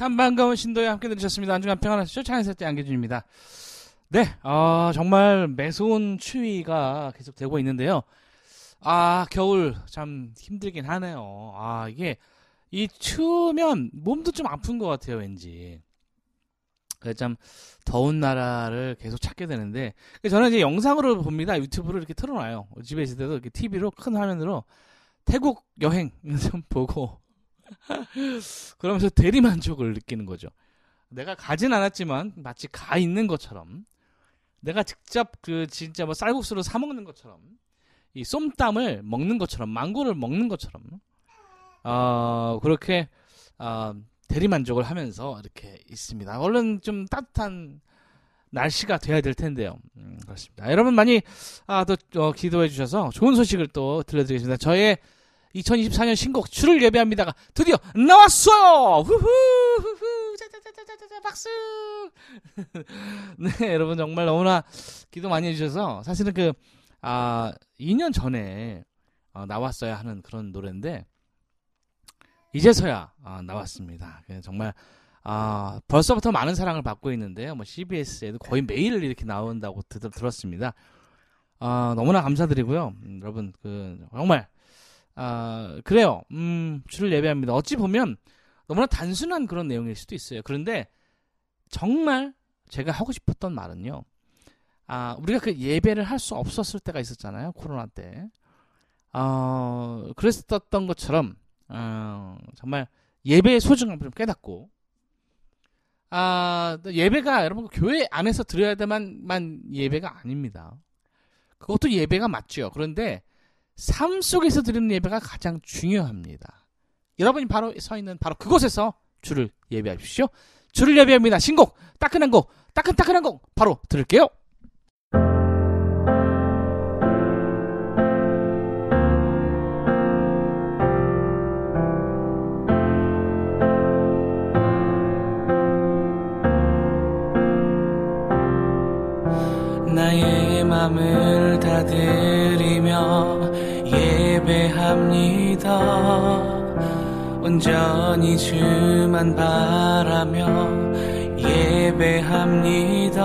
참 반가운 신도에 함께 들으셨습니다. 안중간 평안하시죠? 창에서 때 안계준입니다. 네, 어, 정말 매서운 추위가 계속되고 있는데요. 아, 겨울 참 힘들긴 하네요. 아, 이게 이 추우면 몸도 좀 아픈 것 같아요, 왠지. 그래서 참 더운 나라를 계속 찾게 되는데 저는 이제 영상으로 봅니다. 유튜브를 이렇게 틀어놔요. 집에 있을 때도 이렇게 TV로 큰 화면으로 태국 여행 좀 보고 그러면서 대리만족을 느끼는 거죠. 내가 가진 않았지만 마치 가 있는 것처럼 내가 직접 그 진짜 뭐 쌀국수를 사 먹는 것처럼 이 쏨땀을 먹는 것처럼 망고를 먹는 것처럼 어 그렇게 어 대리만족을 하면서 이렇게 있습니다. 얼른 좀 따뜻한 날씨가 돼야 될 텐데요. 음, 그렇습니다. 여러분 많이 아, 또 어, 기도해 주셔서 좋은 소식을 또 들려드리겠습니다. 저의 2024년 신곡 주를 예배합니다가 드디어 나왔어요. 후후 후후 짜자자자자자 박수. 네 여러분 정말 너무나 기도 많이 해주셔서 사실은 그 아, 2년 전에 어, 나왔어야 하는 그런 노래인데 이제서야 아, 나왔습니다. 그래서 정말 아, 벌써부터 많은 사랑을 받고 있는데요. 뭐 CBS에도 거의 매일 이렇게 나온다고 들, 들었습니다. 아, 너무나 감사드리고요. 음, 여러분 그 정말 아, 그래요. 음, 주를 예배합니다. 어찌 보면 너무나 단순한 그런 내용일 수도 있어요. 그런데 정말 제가 하고 싶었던 말은요. 아, 우리가 그 예배를 할 수 없었을 때가 있었잖아요. 코로나 때. 어, 그랬었던 것처럼 어, 정말 예배의 소중함을 좀 깨닫고 아, 예배가 여러분 교회 안에서 드려야 되만 예배가 아닙니다. 그것도 예배가 맞죠. 그런데 삶 속에서 드리는 예배가 가장 중요합니다. 여러분이 바로 서 있는 바로 그곳에서 주를 예배하십시오. 주를 예배합니다. 신곡 따끈한 곡 따끈따끈한 곡 바로 들을게요. 나의 맘을 다 드리며 예배합니다. 온전히 주만 바라며 예배합니다.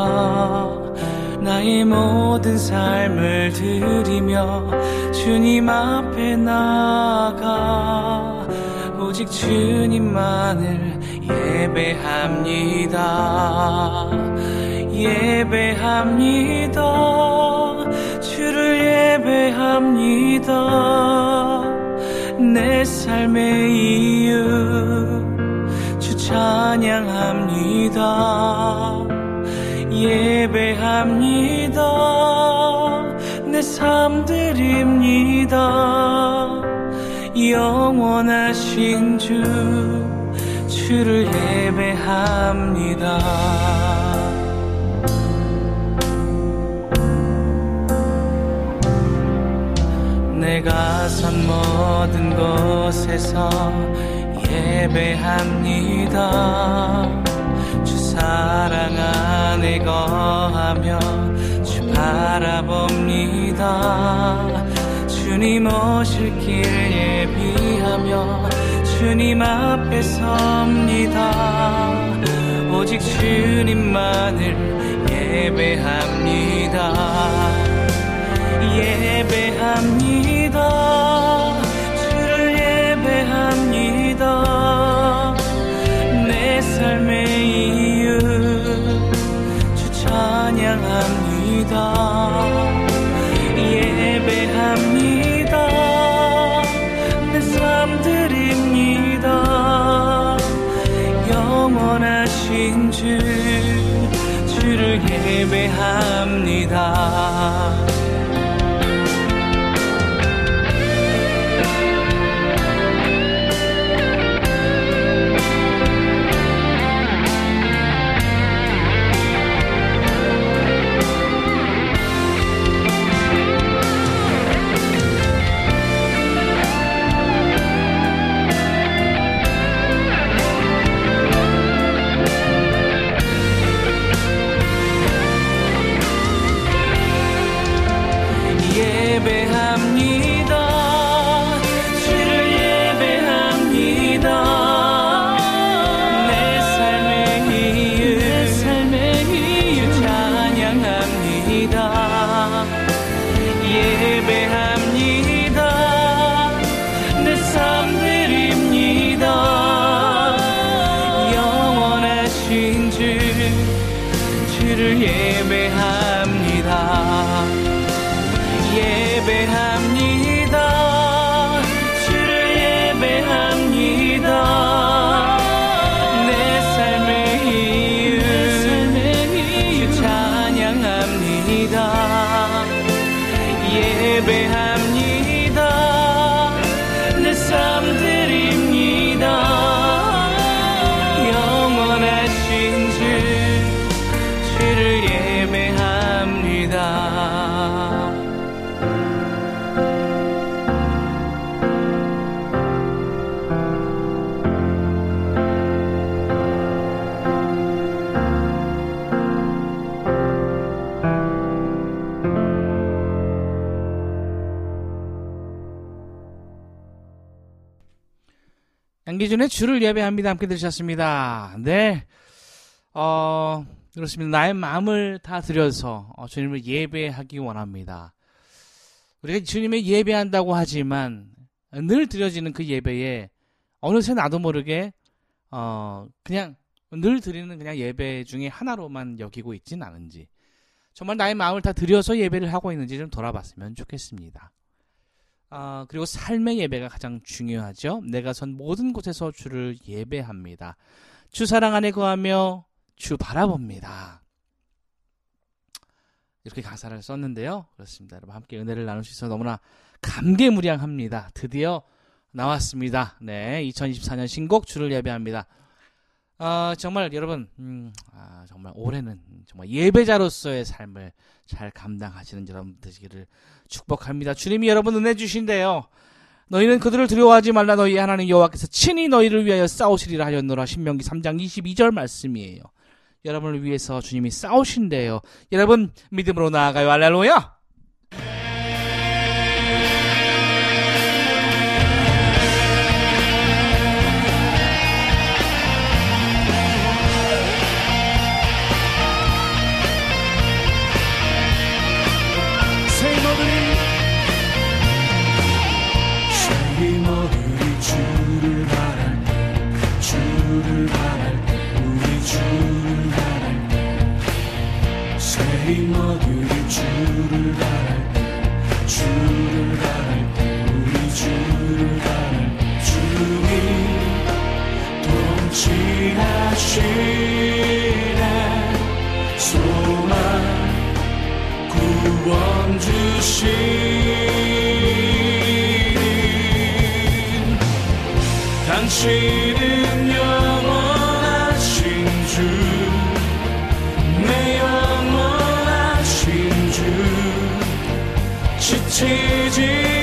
나의 모든 삶을 드리며 주님 앞에 나가 오직 주님만을 예배합니다. 예배합니다. 주를 예배합니다. 내 삶의 이유 주 찬양합니다. 예배합니다. 내 삶 드립니다. 영원하신 주 주를 예배합니다. 내가 선 모든 곳에서 예배합니다. 주 사랑 안에 거하며 주 바라봅니다. 주님 오실 길 예비하며 주님 앞에 섭니다. 오직 주님만을 예배합니다. 예배합니다. 주를 예배합니다. 내 삶의 이유 주 찬양합니다. 예배합니다. 내 삶 드립니다. 영원하신 주 주를 예배합니다. 주 기준의 주를 예배합니다. 함께 들으셨습니다. 네. 어, 그렇습니다. 나의 마음을 다 들여서 어, 주님을 예배하기 원합니다. 우리가 주님의 예배한다고 하지만 늘 드려지는 그 예배에 어느새 나도 모르게 어, 그냥 늘 드리는 그냥 예배 중에 하나로만 여기고 있진 않은지 정말 나의 마음을 다 들여서 예배를 하고 있는지 좀 돌아봤으면 좋겠습니다. 아, 그리고 삶의 예배가 가장 중요하죠. 내가 선 모든 곳에서 주를 예배합니다. 주 사랑 안에 거하며 주 바라봅니다. 이렇게 가사를 썼는데요. 그렇습니다. 여러분 함께 은혜를 나눌 수 있어서 너무나 감개무량합니다. 드디어 나왔습니다. 네, 2024년 신곡 주를 예배합니다. 아, 정말 여러분, 음, 아, 정말 올해는 정말 예배자로서의 삶을 잘 감당하시는 여러분 되시기를 축복합니다. 주님이 여러분 은혜 주신대요. 너희는 그들을 두려워하지 말라 너희 하나님 여호와께서 친히 너희를 위하여 싸우시리라 하였노라 신명기 3장 22절 말씀이에요. 여러분을 위해서 주님이 싸우신대요. 여러분 믿음으로 나아가요. 할렐루야. 때 세모들이 주를 바랄 우리 주를 주님 통치하시네. 소망 구원 주시는 당신은 지치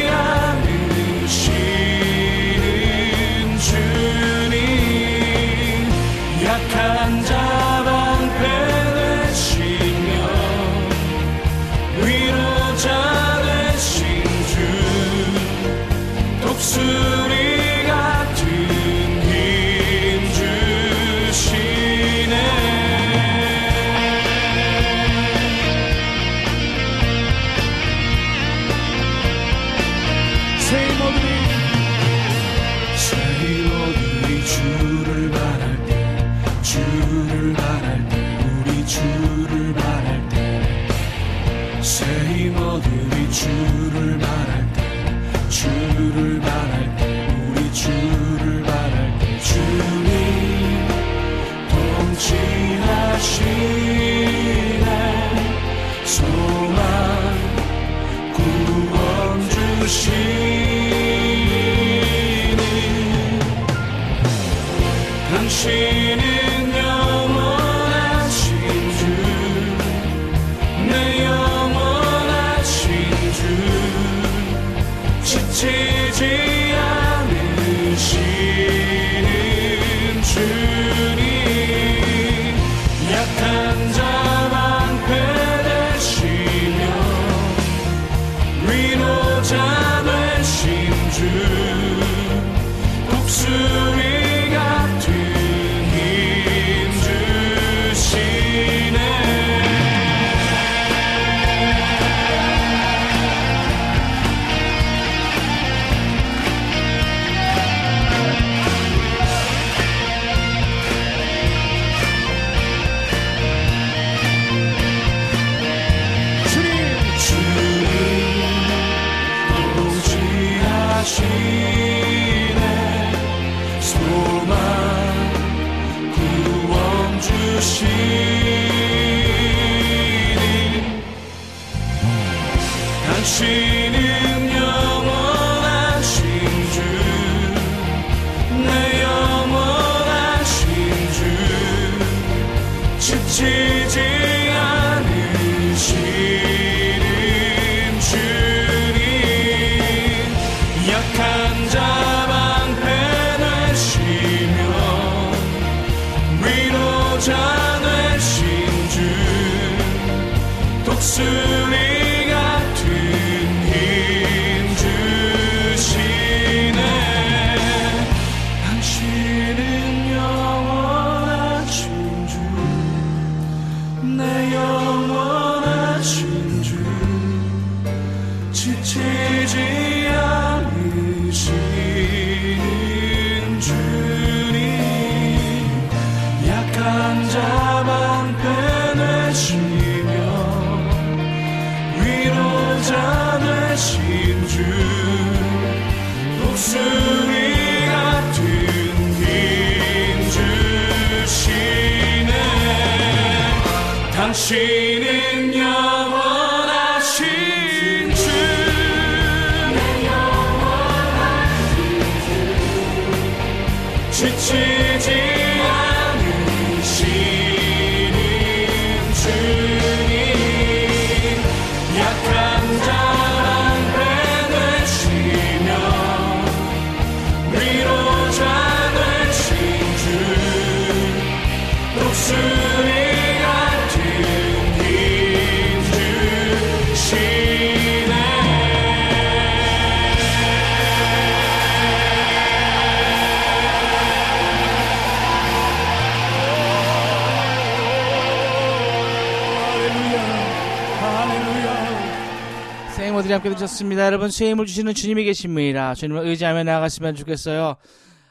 생모들이 함께 드셨습니다. 여러분, 새 힘을 주시는 주님이 계십니다. 주님을 의지하며 나아갔으면 좋겠어요.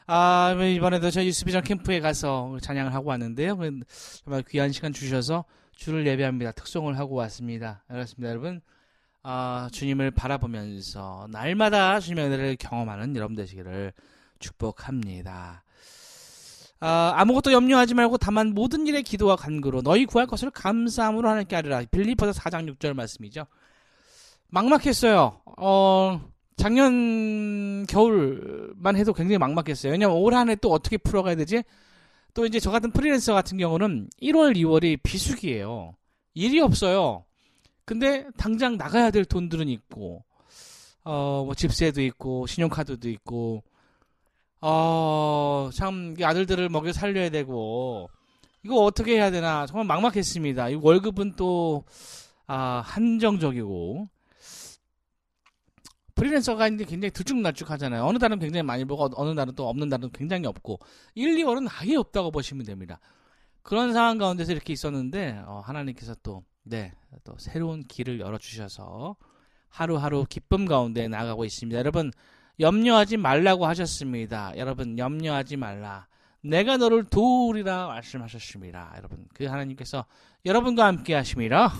아, 이번에도 저희 유스비전 캠프에 가서 찬양을 하고 왔는데요. 그 정말 귀한 시간 주셔서 주를 예배합니다. 특송을 하고 왔습니다. 그렇습니다, 여러분. 아, 주님을 바라보면서 날마다 주님의 은혜를 경험하는 여러분 되시기를 축복합니다. 아, 아무것도 염려하지 말고 다만 모든 일에 기도와 간구로 너희 구할 것을 감사함으로 하나님께 하리라. 빌리포서 4장 6절 말씀이죠. 막막했어요. 어, 작년 겨울만 해도 굉장히 막막했어요. 왜냐면 올 한 해 또 어떻게 풀어가야 되지? 또 이제 저 같은 프리랜서 같은 경우는 1월, 2월이 비수기예요. 일이 없어요. 근데 당장 나가야 될 돈들은 있고, 어, 뭐 집세도 있고, 신용카드도 있고, 어, 참, 이 아들들을 먹여 살려야 되고, 이거 어떻게 해야 되나, 정말 막막했습니다. 이 월급은 또, 아, 한정적이고, 프리랜서가 이제 굉장히 들쭉날쭉 하잖아요. 어느 달은 굉장히 많이 벌고, 어느 달은 또 없는 달은 굉장히 없고, 1, 2월은 아예 없다고 보시면 됩니다. 그런 상황 가운데서 이렇게 있었는데, 어, 하나님께서 또, 네, 또 새로운 길을 열어 주셔서, 하루하루 기쁨 가운데 나가고 있습니다. 여러분, 염려하지 말라고 하셨습니다. 여러분, 염려하지 말라. 내가 너를 도우리라 말씀하셨습니다. 여러분, 그 하나님께서 여러분과 함께 하심이라.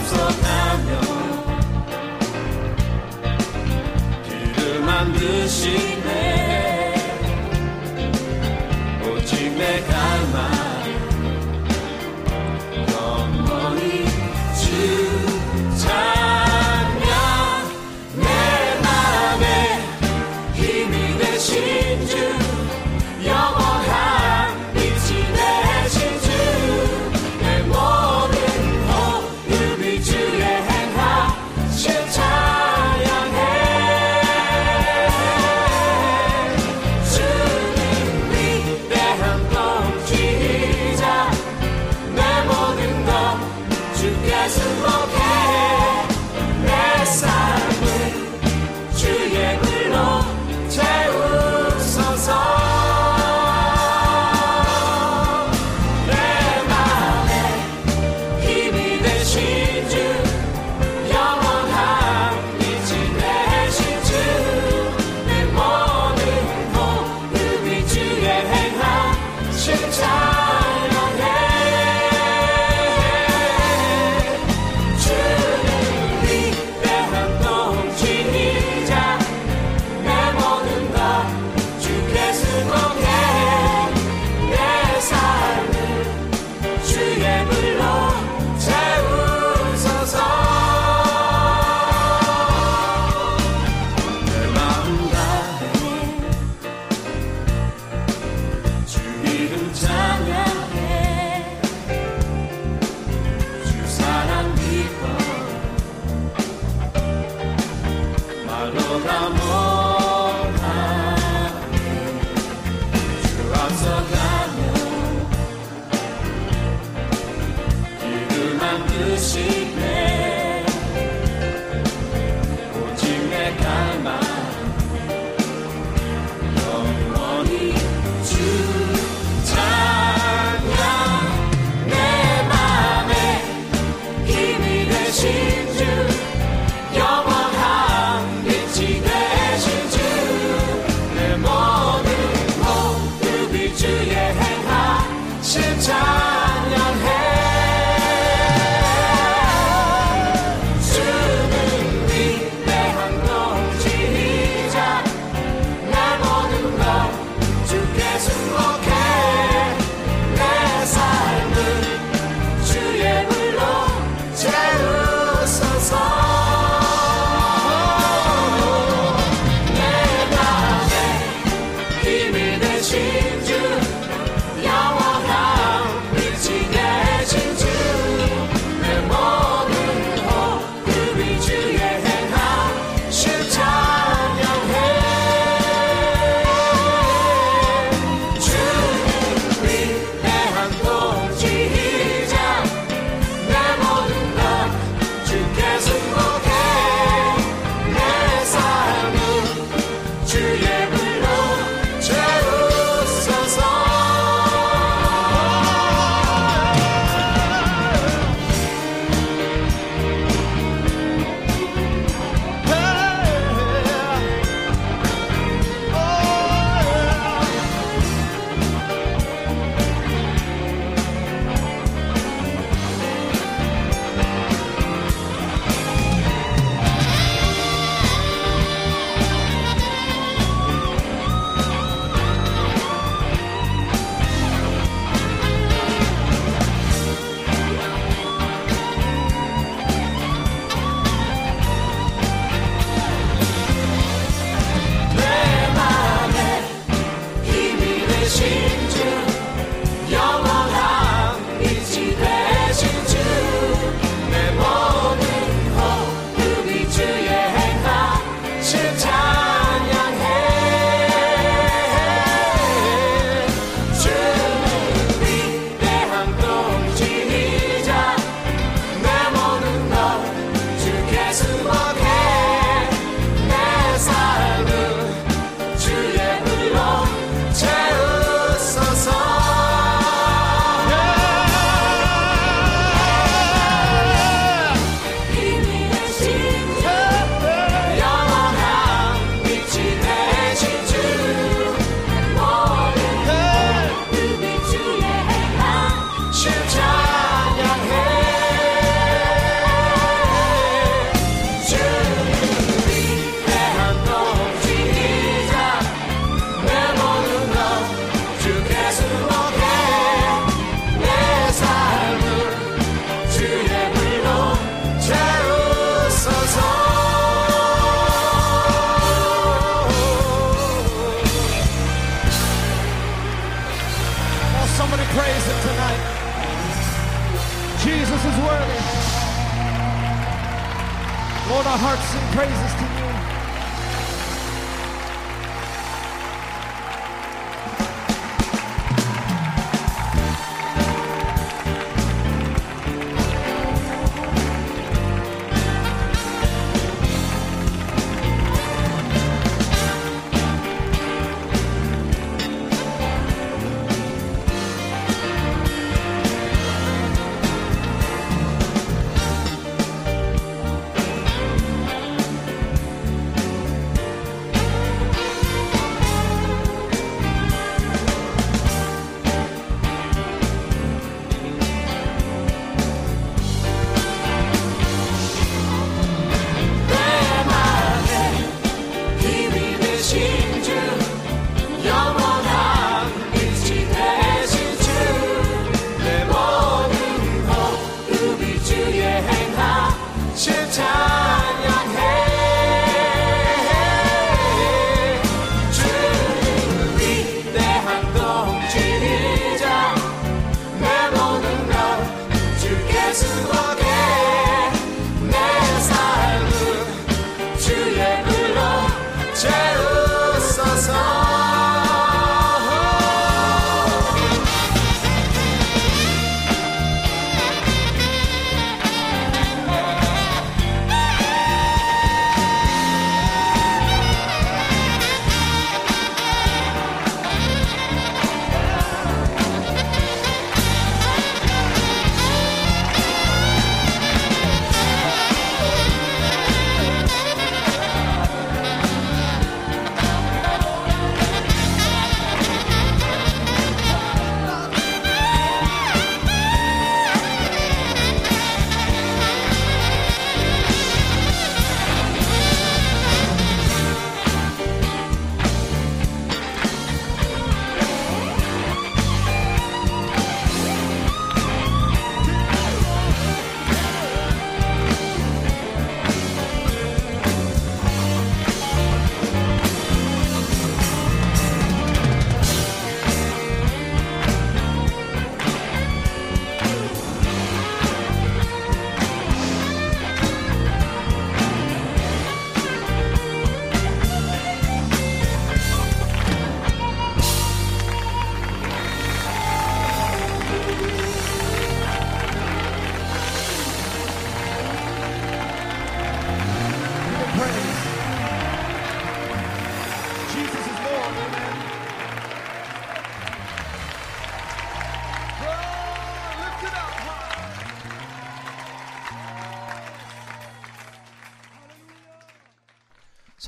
앞서가며 길을 만드시네.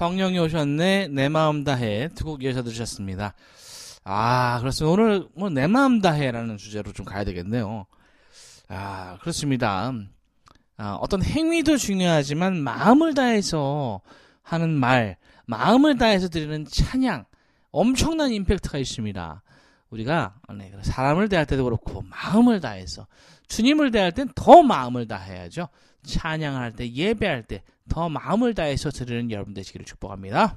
성령이 오셨네 내 마음 다해 두 곡 이어서 들으셨습니다. 아 그렇습니다. 오늘 뭐 내 마음 다해라는 주제로 좀 가야 되겠네요. 아 그렇습니다. 아, 어떤 행위도 중요하지만 마음을 다해서 하는 말, 마음을 다해서 드리는 찬양 엄청난 임팩트가 있습니다. 우리가 네, 사람을 대할 때도 그렇고 마음을 다해서 주님을 대할 땐 더 마음을 다해야죠. 찬양할 때 예배할 때 더 마음을 다해서 드리는 여러분 되시기를 축복합니다.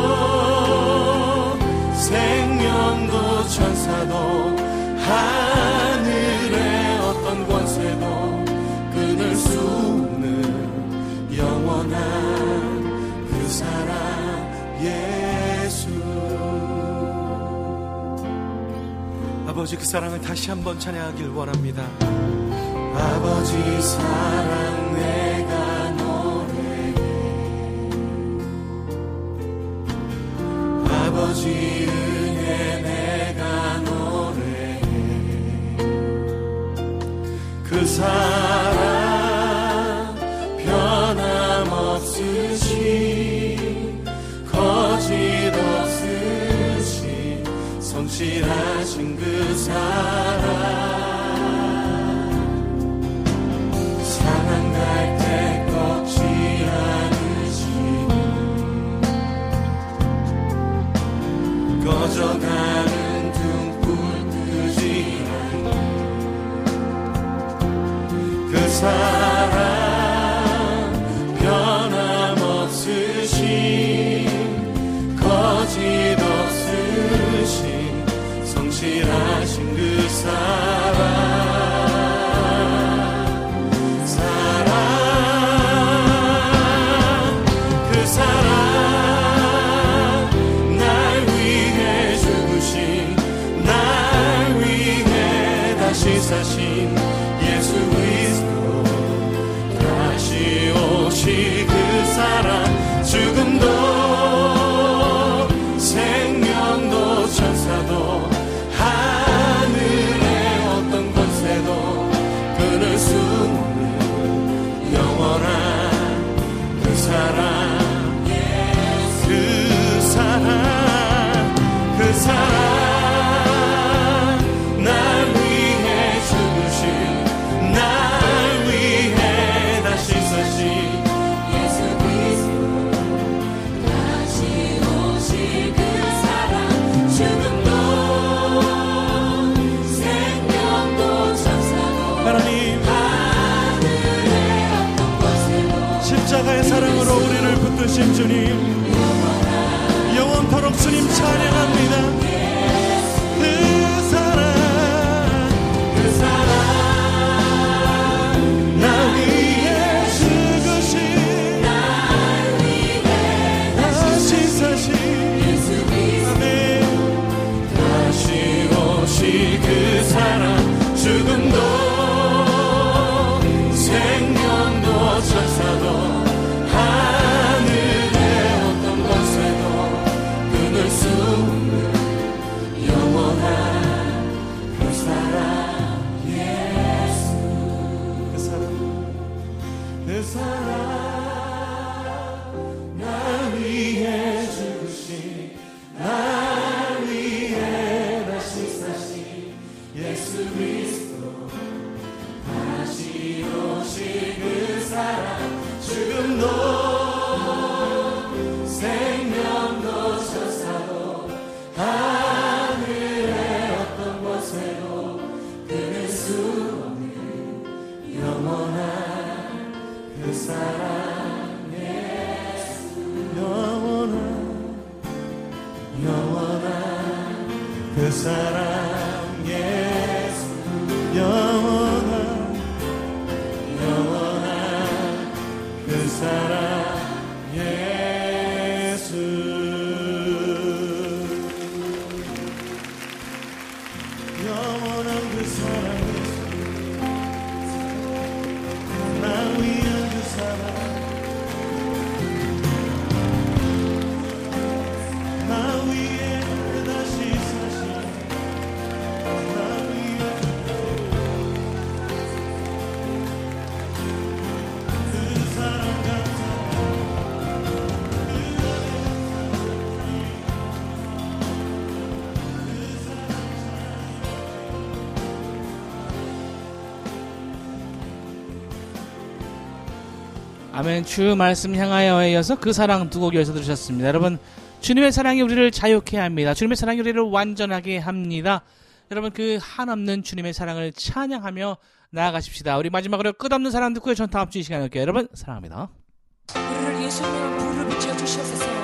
사랑을 다시 한번 찬양하길 원합니다. 아버지 사랑 내가 너에게 아버지 은혜 내가 너에게 그 사랑 turning 아멘. 주 말씀 향하여에 이어서 그 사랑 두 곡 이어서 들으셨습니다. 여러분, 주님의 사랑이 우리를 자유케 합니다. 주님의 사랑이 우리를 완전하게 합니다. 여러분, 그 한없는 주님의 사랑을 찬양하며 나아가십시다. 우리 마지막으로 끝없는 사랑 듣고요. 전 다음 주 이 시간에 올게요. 여러분, 사랑합니다. 우리를 예수님의 불을 비춰주셔서